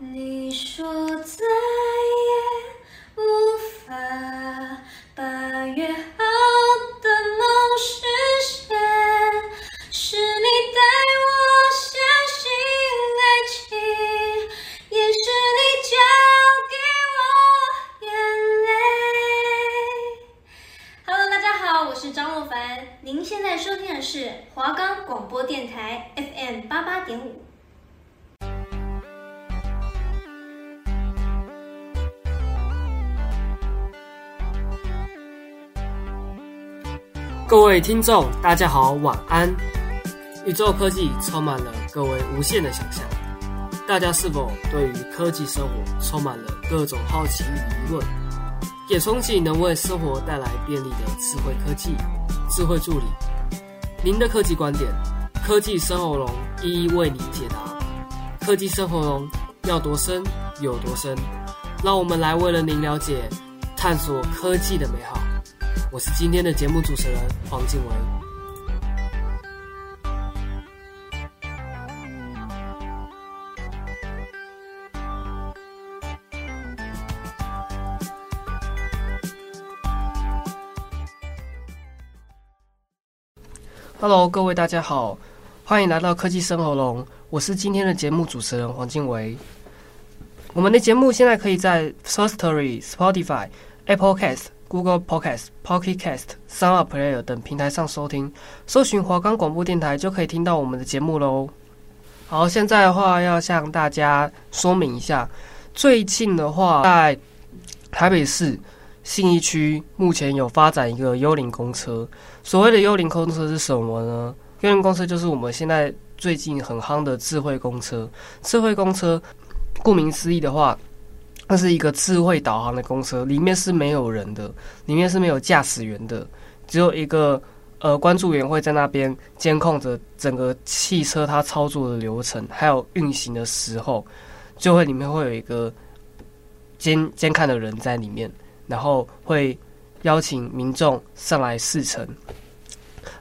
你说各位听众，大家好，晚安。宇宙科技充满了各位无限的想象，大家是否对于科技生活充满了各种好奇与疑问？也憧憬能为生活带来便利的智慧科技、智慧助理。您的科技观点，科技生活龙一一为您解答。科技生活龙要多深有多深，让我们来为了您了解、探索科技的美好。我是今天的节目主持人黄静文。Hello，各位大家好，欢迎来到科技生活龙。我是今天的节目主持人黄静维。我们的节目现在可以在 Firstory、Spotify、Apple Cast。Google Podcast、Pocket Cast、Sound Player 等平台上收听，搜寻华冈广播电台就可以听到我们的节目喽。好，现在的话要向大家说明一下，最近的话在台北市信义区目前有发展一个幽灵公车。所谓的幽灵公车是什么呢？幽灵公车就是我们现在最近很夯的智慧公车。智慧公车顾名思义的话。那是一个智慧导航的公车，里面是没有人的，里面是没有驾驶员的，只有一个呃关注员会在那边监控着整个汽车它操作的流程，还有运行的时候，就会里面会有一个监监看的人在里面，然后会邀请民众上来试乘。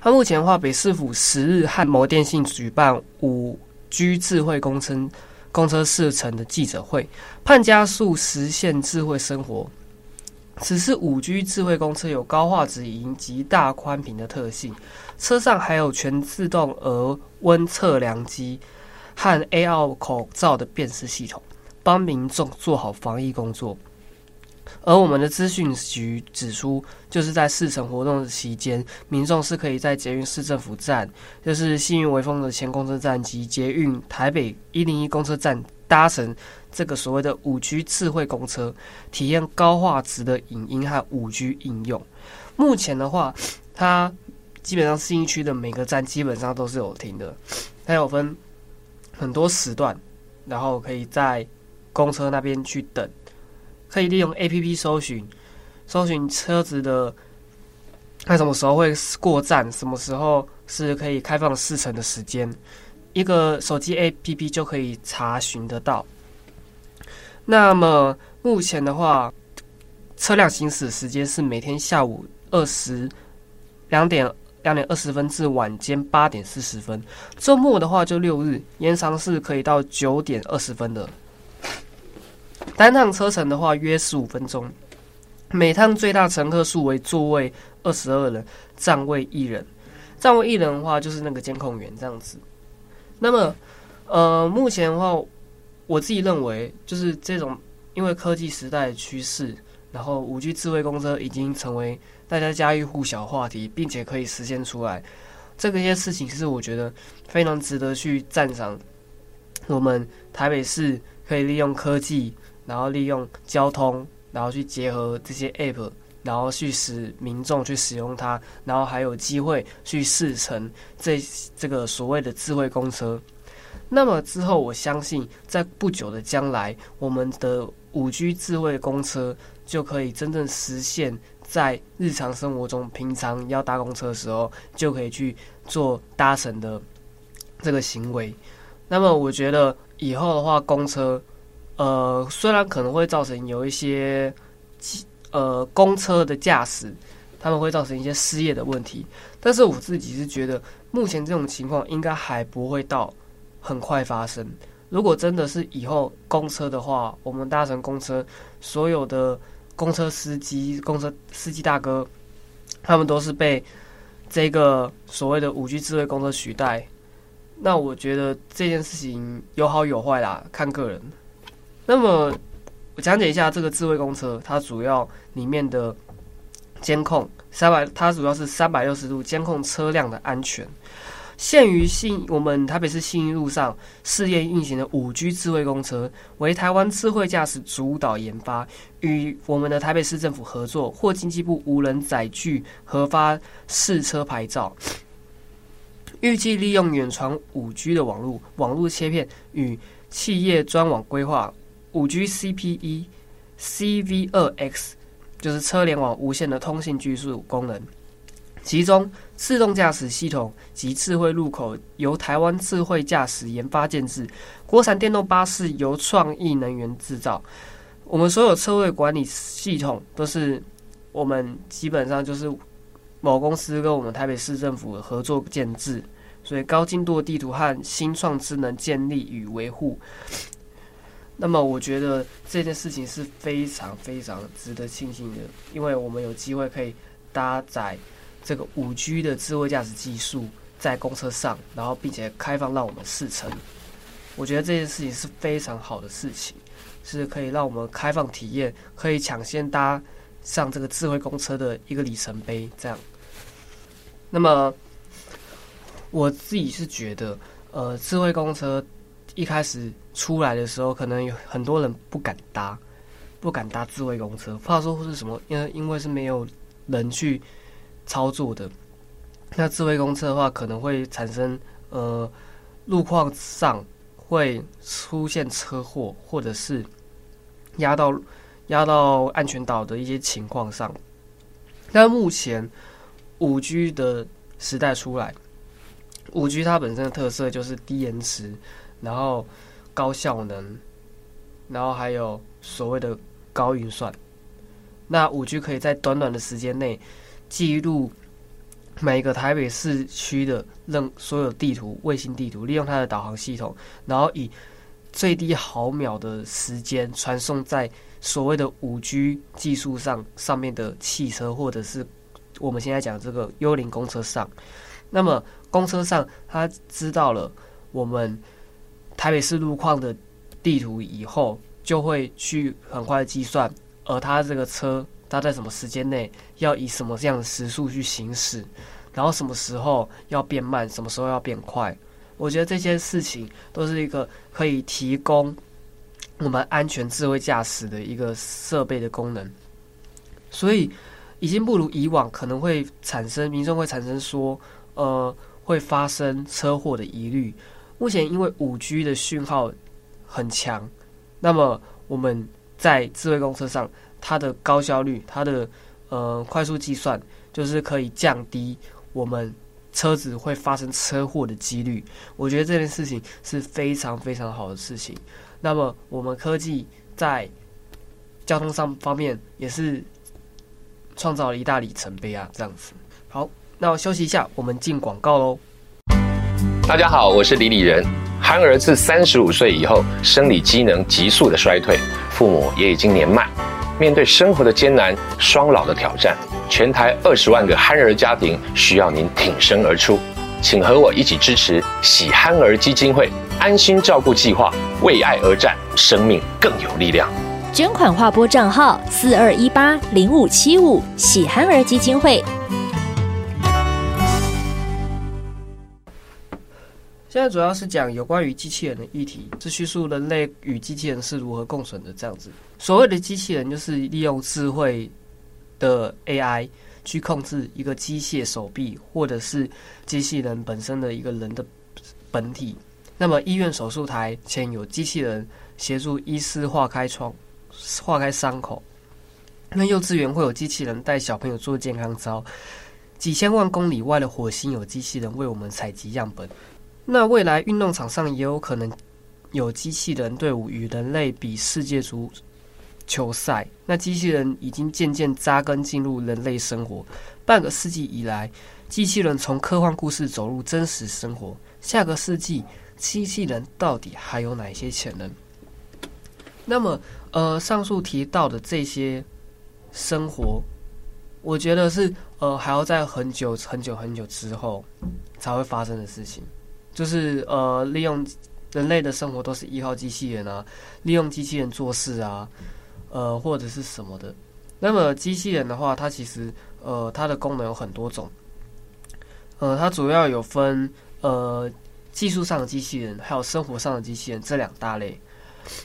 那目前的话，北市府十日和摩电信举办五 G 智慧工程。公车试乘的记者会，盼加速实现智慧生活。此次五 G 智慧公车有高画质影及大宽屏的特性，车上还有全自动额温测量机和 AR 口罩的辨识系统，帮民众做好防疫工作。而我们的资讯局指出，就是在试乘活动的期间，民众是可以在捷运市政府站，就是信义微风的前公车站及捷运台北一零一公车站搭乘这个所谓的五 G 智慧公车，体验高画质的影音和五 G 应用。目前的话，它基本上信义区的每个站基本上都是有停的，它有分很多时段，然后可以在公车那边去等。可以利用 APP 搜寻，搜寻车子的，看什么时候会过站，什么时候是可以开放试乘的时间，一个手机 APP 就可以查询得到。那么目前的话，车辆行驶时间是每天下午二十两点两点二十分至晚间八点四十分，周末的话就六日延长是可以到九点二十分的。单趟车程的话约十五分钟，每趟最大乘客数为座位二十二人，站位一人。站位一人的话就是那个监控员这样子。那么，呃，目前的话，我自己认为就是这种，因为科技时代的趋势，然后五 G 智慧公车已经成为大家家喻户晓话题，并且可以实现出来。这个些事情是我觉得非常值得去赞赏。我们台北市可以利用科技。然后利用交通，然后去结合这些 App，然后去使民众去使用它，然后还有机会去试乘这这个所谓的智慧公车。那么之后，我相信在不久的将来，我们的五 G 智慧公车就可以真正实现，在日常生活中，平常要搭公车的时候，就可以去做搭乘的这个行为。那么我觉得以后的话，公车。呃，虽然可能会造成有一些，呃，公车的驾驶，他们会造成一些失业的问题，但是我自己是觉得，目前这种情况应该还不会到很快发生。如果真的是以后公车的话，我们搭乘公车，所有的公车司机、公车司机大哥，他们都是被这个所谓的五 G 智慧公车取代。那我觉得这件事情有好有坏啦，看个人。那么我讲解一下这个智慧公车，它主要里面的监控三百，它主要是三百六十度监控车辆的安全。限于信我们台北市信义路上试验运行的五 G 智慧公车，为台湾智慧驾驶主导研发，与我们的台北市政府合作，获经济部无人载具核发试车牌照。预计利用远传五 G 的网络网络切片与企业专网规划五 G CPE CV2X，就是车联网无线的通信技术功能。其中，自动驾驶系统及智慧路口由台湾智慧驾驶研发建制，国产电动巴士由创意能源制造。我们所有车位管理系统都是我们基本上就是某公司跟我们台北市政府合作建制，所以高精度地图和新创智能建立与维护。那么，我觉得这件事情是非常非常值得庆幸的，因为我们有机会可以搭载。这个五 G 的智慧驾驶技术在公车上，然后并且开放让我们试乘，我觉得这件事情是非常好的事情，是可以让我们开放体验，可以抢先搭上这个智慧公车的一个里程碑。这样，那么我自己是觉得，呃，智慧公车一开始出来的时候，可能有很多人不敢搭，不敢搭智慧公车，怕说是什么，因为因为是没有人去。操作的，那智慧公车的话，可能会产生呃路况上会出现车祸，或者是压到压到安全岛的一些情况上。但目前五 G 的时代出来，五 G 它本身的特色就是低延迟，然后高效能，然后还有所谓的高运算。那五 G 可以在短短的时间内。记录每个台北市区的任所有地图、卫星地图，利用它的导航系统，然后以最低毫秒的时间传送在所谓的五 G 技术上上面的汽车，或者是我们现在讲这个幽灵公车上。那么公车上，它知道了我们台北市路况的地图以后，就会去很快计算，而它这个车。它在什么时间内要以什么这样的时速去行驶，然后什么时候要变慢，什么时候要变快？我觉得这些事情都是一个可以提供我们安全智慧驾驶的一个设备的功能。所以已经不如以往，可能会产生民众会产生说，呃，会发生车祸的疑虑。目前因为五 G 的讯号很强，那么我们在智慧公车上。它的高效率，它的呃快速计算，就是可以降低我们车子会发生车祸的几率。我觉得这件事情是非常非常好的事情。那么我们科技在交通上方面也是创造了一大里程碑啊，这样子。好，那我休息一下，我们进广告喽。大家好，我是李李仁。憨儿自三十五岁以后，生理机能急速的衰退，父母也已经年迈。面对生活的艰难、双老的挑战，全台二十万个憨儿家庭需要您挺身而出，请和我一起支持喜憨儿基金会安心照顾计划，为爱而战，生命更有力量。捐款划拨账号四二一八零五七五喜憨儿基金会。现在主要是讲有关于机器人的议题，是叙述人类与机器人是如何共存的这样子。所谓的机器人，就是利用智慧的 AI 去控制一个机械手臂，或者是机器人本身的一个人的本体。那么医院手术台前有机器人协助医师化开创、化开伤口。那幼稚园会有机器人带小朋友做健康操。几千万公里外的火星有机器人为我们采集样本。那未来运动场上也有可能有机器人队伍与人类比世界足球赛。那机器人已经渐渐扎根进入人类生活。半个世纪以来，机器人从科幻故事走入真实生活。下个世纪，机器人到底还有哪些潜能？那么，呃，上述提到的这些生活，我觉得是呃，还要在很久很久很久之后才会发生的事情，就是呃，利用人类的生活都是依靠机器人啊，利用机器人做事啊，呃，或者是什么的。那么，机器人的话，它其实呃，它的功能有很多种，呃，它主要有分呃。技术上的机器人，还有生活上的机器人这两大类。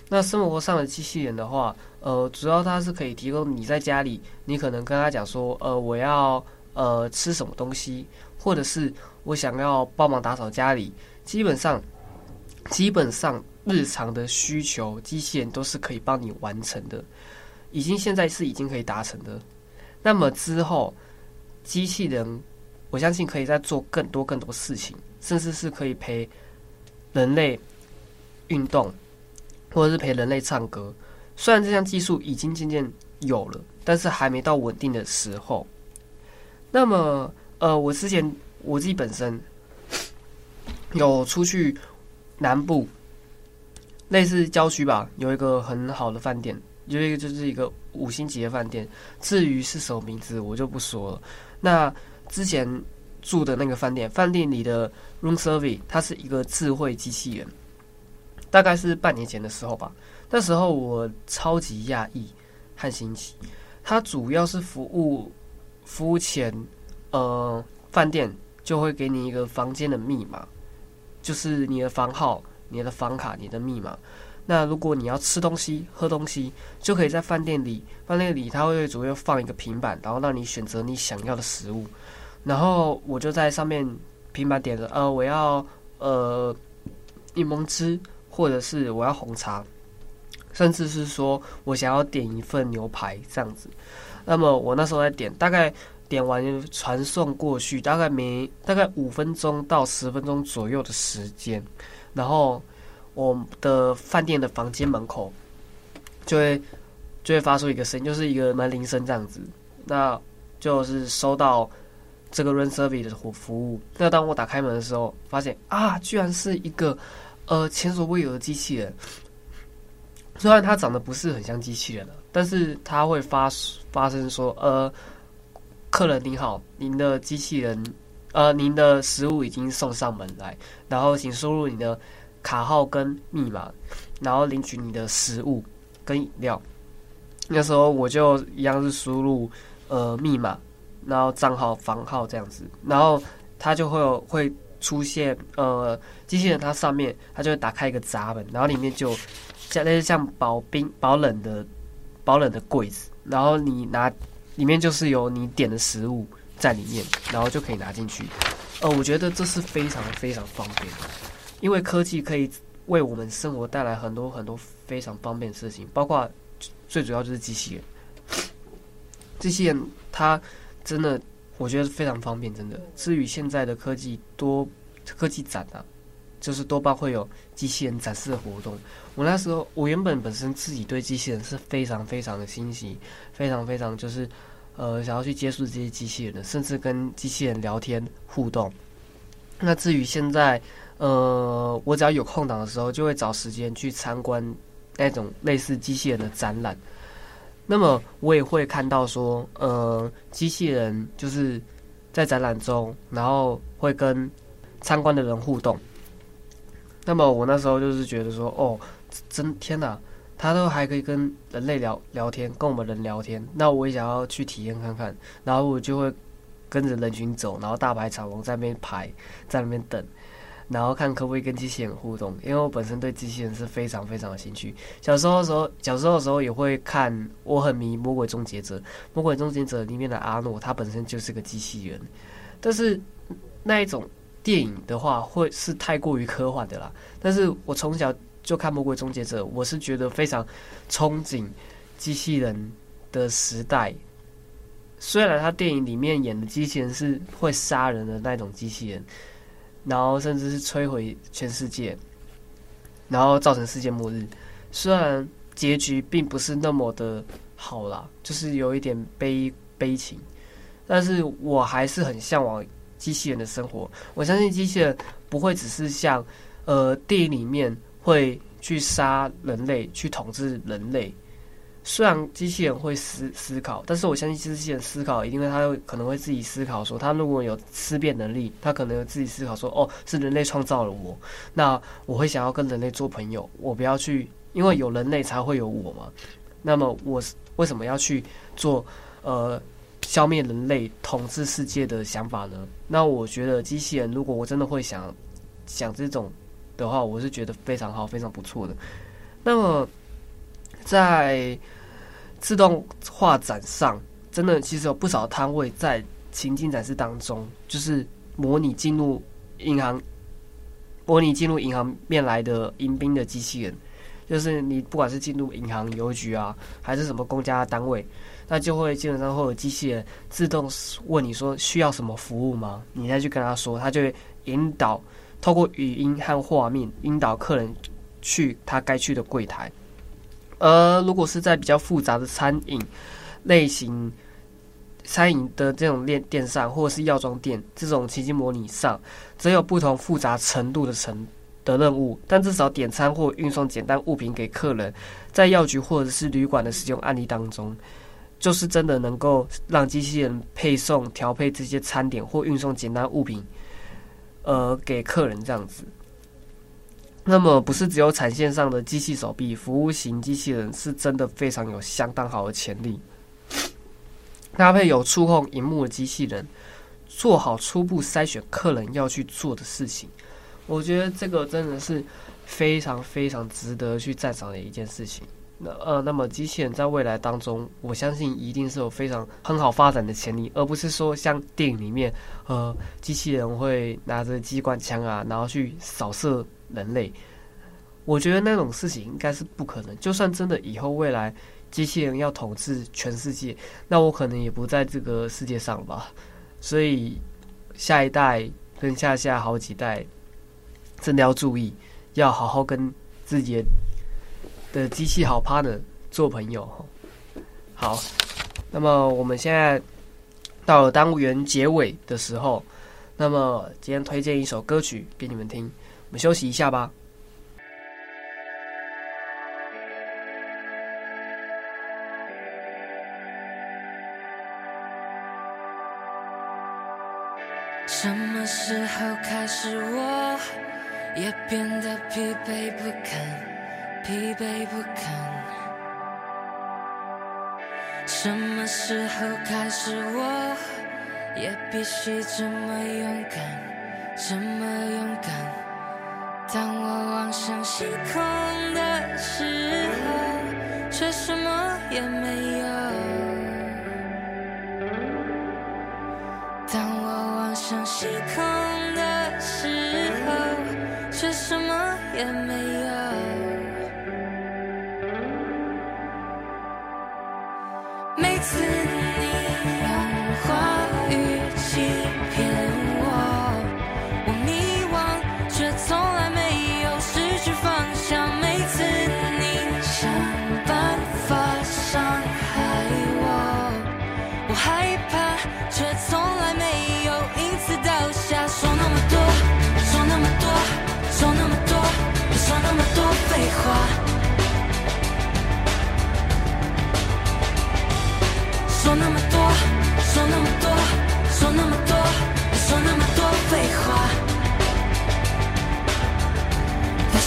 那生活上的机器人的话，呃，主要它是可以提供你在家里，你可能跟他讲说，呃，我要呃吃什么东西，或者是我想要帮忙打扫家里，基本上基本上日常的需求，机器人都是可以帮你完成的，已经现在是已经可以达成的。那么之后，机器人我相信可以再做更多更多事情。甚至是可以陪人类运动，或者是陪人类唱歌。虽然这项技术已经渐渐有了，但是还没到稳定的时候。那么，呃，我之前我自己本身有出去南部，类似郊区吧，有一个很好的饭店，有一个就是一个五星级的饭店。至于是什么名字，我就不说了。那之前。住的那个饭店，饭店里的 room service，它是一个智慧机器人。大概是半年前的时候吧，那时候我超级讶异和新奇。它主要是服务服务前，呃，饭店就会给你一个房间的密码，就是你的房号、你的房卡、你的密码。那如果你要吃东西、喝东西，就可以在饭店里，饭店里它会主要放一个平板，然后让你选择你想要的食物。然后我就在上面平板点了，呃，我要呃柠檬汁，或者是我要红茶，甚至是说我想要点一份牛排这样子。那么我那时候在点，大概点完就传送过去，大概没大概五分钟到十分钟左右的时间，然后我的饭店的房间门口就会就会发出一个声音，就是一个门铃声这样子，那就是收到。这个 room service 的服务，那当我打开门的时候，发现啊，居然是一个呃前所未有的机器人。虽然它长得不是很像机器人，但是它会发发声说：“呃，客人您好，您的机器人，呃，您的食物已经送上门来，然后请输入你的卡号跟密码，然后领取你的食物跟饮料。”那时候我就一样是输入呃密码。然后账号房号这样子，然后它就会有会出现呃机器人，它上面它就会打开一个闸门，然后里面就像类似像保冰保冷的保冷的柜子，然后你拿里面就是有你点的食物在里面，然后就可以拿进去。呃，我觉得这是非常非常方便的，因为科技可以为我们生活带来很多很多非常方便的事情，包括最主要就是机器人，机器人它。真的，我觉得非常方便。真的，至于现在的科技多科技展啊，就是多半会有机器人展示的活动。我那时候，我原本本身自己对机器人是非常非常的欣喜，非常非常就是呃想要去接触这些机器人的，甚至跟机器人聊天互动。那至于现在，呃，我只要有空档的时候，就会找时间去参观那种类似机器人的展览。那么我也会看到说，呃，机器人就是在展览中，然后会跟参观的人互动。那么我那时候就是觉得说，哦，真天哪，他都还可以跟人类聊聊天，跟我们人聊天。那我也想要去体验看看，然后我就会跟着人群走，然后大排长龙在那边排，在那边等。然后看可不可以跟机器人互动，因为我本身对机器人是非常非常有兴趣。小时候的时候，小时候的时候也会看，我很迷《魔鬼终结者》。《魔鬼终结者》里面的阿诺，他本身就是个机器人。但是那一种电影的话，会是太过于科幻的啦。但是我从小就看《魔鬼终结者》，我是觉得非常憧憬机器人的时代。虽然他电影里面演的机器人是会杀人的那种机器人。然后甚至是摧毁全世界，然后造成世界末日。虽然结局并不是那么的好啦，就是有一点悲悲情，但是我还是很向往机器人的生活。我相信机器人不会只是像呃电影里面会去杀人类，去统治人类。虽然机器人会思思考，但是我相信机器人思考一定会，他可能会自己思考说，他如果有思辨能力，他可能有自己思考说，哦，是人类创造了我，那我会想要跟人类做朋友，我不要去，因为有人类才会有我嘛。那么我为什么要去做呃消灭人类、统治世界的想法呢？那我觉得机器人如果我真的会想想这种的话，我是觉得非常好、非常不错的。那么。在自动化展上，真的其实有不少摊位在情境展示当中，就是模拟进入银行，模拟进入银行面来的迎宾的机器人，就是你不管是进入银行、邮局啊，还是什么公家单位，那就会基本上会有机器人自动问你说需要什么服务吗？你再去跟他说，他就会引导，透过语音和画面引导客人去他该去的柜台。而如果是在比较复杂的餐饮类型、餐饮的这种店店上，或者是药妆店这种情境模拟上，则有不同复杂程度的程的任务。但至少点餐或运送简单物品给客人，在药局或者是旅馆的使用案例当中，就是真的能够让机器人配送、调配这些餐点或运送简单物品，呃，给客人这样子。那么不是只有产线上的机器手臂，服务型机器人是真的非常有相当好的潜力。搭配有触控荧幕的机器人，做好初步筛选客人要去做的事情，我觉得这个真的是非常非常值得去赞赏的一件事情。那呃，那么机器人在未来当中，我相信一定是有非常很好发展的潜力，而不是说像电影里面，呃，机器人会拿着机关枪啊，然后去扫射。人类，我觉得那种事情应该是不可能。就算真的以后未来机器人要统治全世界，那我可能也不在这个世界上吧。所以下一代跟下下好几代，真的要注意，要好好跟自己的机器好 partner 做朋友。好，那么我们现在到了单元结尾的时候，那么今天推荐一首歌曲给你们听。我们休息一下吧。疲惫不堪，疲惫不堪？什么时候开始，我也必须这么勇敢，这么勇敢？当我望向星空的时候，却什么也没有。当我望向星空的时候，却什么也没有。每次你用话语欺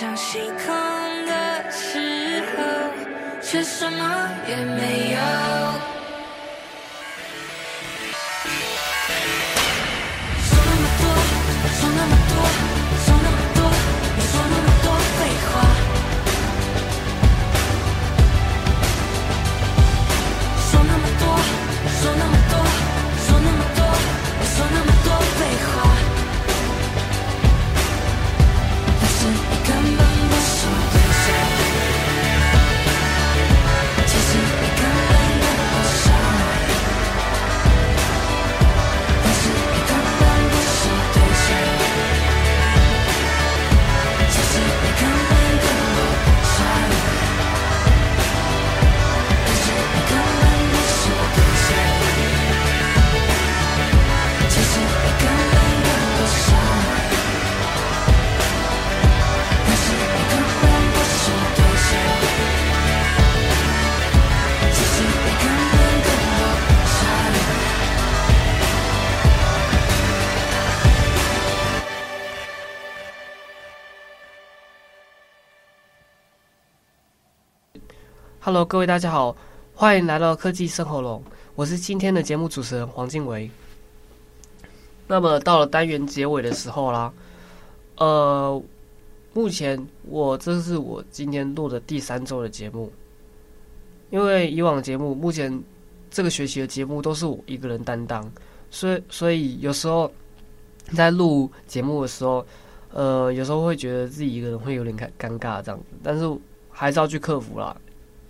像星空的时候，却什么也没有。Hello，各位大家好，欢迎来到科技生活龙，我是今天的节目主持人黄静维。那么到了单元结尾的时候啦，呃，目前我这是我今天录的第三周的节目，因为以往节目目前这个学期的节目都是我一个人担当，所以所以有时候在录节目的时候，呃，有时候会觉得自己一个人会有点尴尴尬这样子，但是还是要去克服啦。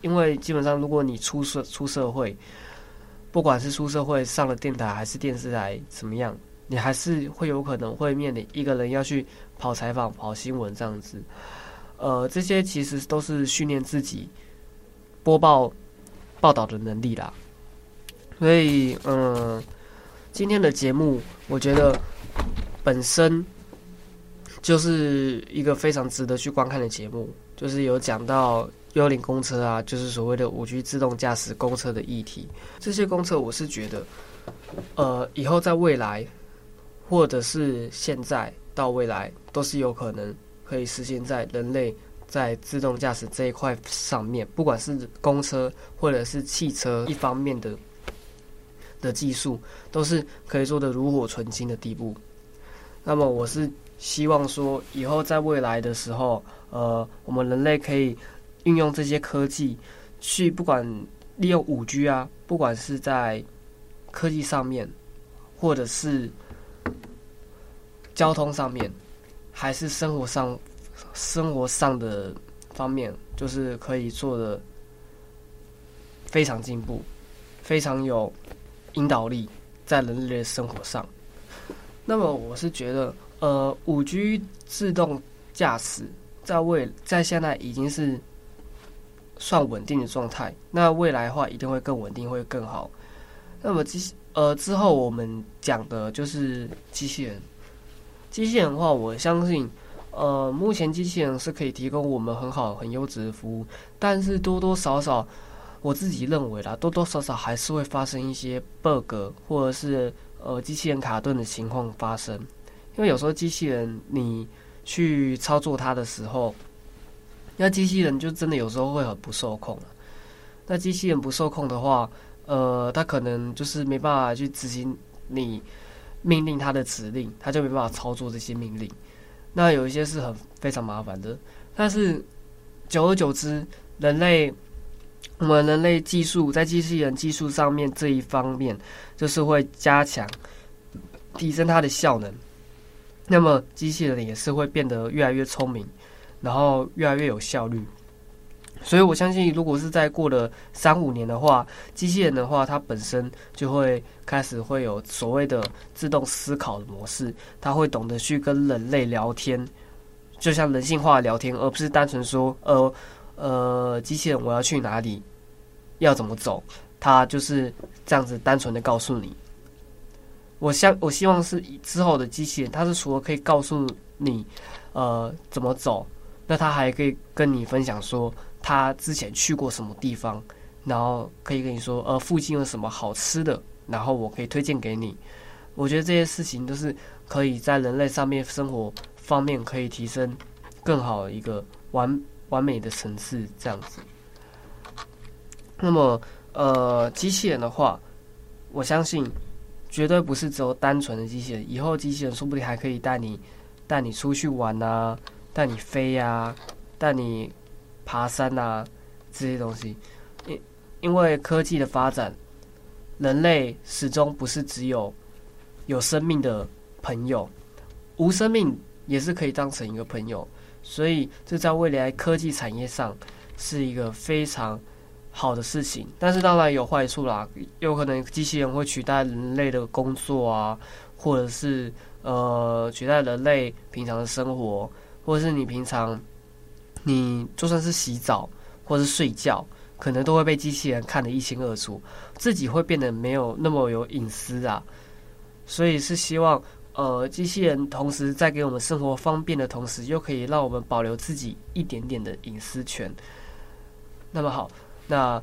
因为基本上，如果你出社出社会，不管是出社会上了电台还是电视台怎么样，你还是会有可能会面临一个人要去跑采访、跑新闻这样子。呃，这些其实都是训练自己播报报道的能力啦。所以，嗯，今天的节目我觉得本身就是一个非常值得去观看的节目，就是有讲到。幽灵公车啊，就是所谓的五 G 自动驾驶公车的议题。这些公车，我是觉得，呃，以后在未来，或者是现在到未来，都是有可能可以实现在人类在自动驾驶这一块上面，不管是公车或者是汽车一方面的的技术，都是可以做得炉火纯青的地步。那么，我是希望说，以后在未来的时候，呃，我们人类可以。运用这些科技，去不管利用五 G 啊，不管是在科技上面，或者是交通上面，还是生活上生活上的方面，就是可以做的非常进步，非常有引导力在人类的生活上。那么我是觉得，呃，五 G 自动驾驶在未在现在已经是。算稳定的状态，那未来的话一定会更稳定，会更好。那么机呃之后我们讲的就是机器人。机器人的话，我相信呃目前机器人是可以提供我们很好很优质的服务，但是多多少少我自己认为啦，多多少少还是会发生一些 bug 或者是呃机器人卡顿的情况发生，因为有时候机器人你去操作它的时候。那机器人就真的有时候会很不受控。那机器人不受控的话，呃，它可能就是没办法去执行你命令它的指令，它就没办法操作这些命令。那有一些是很非常麻烦的。但是久而久之，人类我们人类技术在机器人技术上面这一方面，就是会加强提升它的效能。那么机器人也是会变得越来越聪明。然后越来越有效率，所以我相信，如果是在过了三五年的话，机器人的话，它本身就会开始会有所谓的自动思考的模式，它会懂得去跟人类聊天，就像人性化的聊天，而不是单纯说，呃呃，机器人我要去哪里，要怎么走，它就是这样子单纯的告诉你。我相我希望是之后的机器人，它是除了可以告诉你，呃，怎么走。那他还可以跟你分享说他之前去过什么地方，然后可以跟你说呃附近有什么好吃的，然后我可以推荐给你。我觉得这些事情都是可以在人类上面生活方面可以提升更好一个完完美的层次这样子。那么呃机器人的话，我相信绝对不是只有单纯的机器人，以后机器人说不定还可以带你带你出去玩啊。带你飞呀、带你爬山啊，这些东西，因因为科技的发展，人类始终不是只有有生命的朋友，无生命也是可以当成一个朋友，所以这在未来科技产业上是一个非常好的事情。但是当然有坏处啦，有可能机器人会取代人类的工作啊，或者是呃取代人类平常的生活。或者是你平常，你就算是洗澡或是睡觉，可能都会被机器人看得一清二楚，自己会变得没有那么有隐私啊。所以是希望，呃，机器人同时在给我们生活方便的同时，又可以让我们保留自己一点点的隐私权。那么好，那。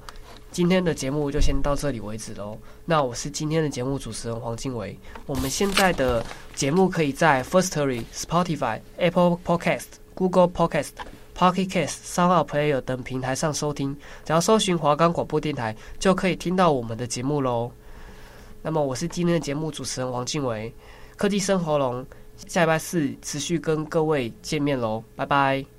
今天的节目就先到这里为止喽。那我是今天的节目主持人黄静维。我们现在的节目可以在 Firstory、Spotify、Apple Podcast、Google Podcast、Pocket Cast、SoundPlayer 等平台上收听，只要搜寻华冈广播电台，就可以听到我们的节目喽。那么我是今天的节目主持人黄静维，科技生喉咙，下礼拜四持续跟各位见面喽，拜拜。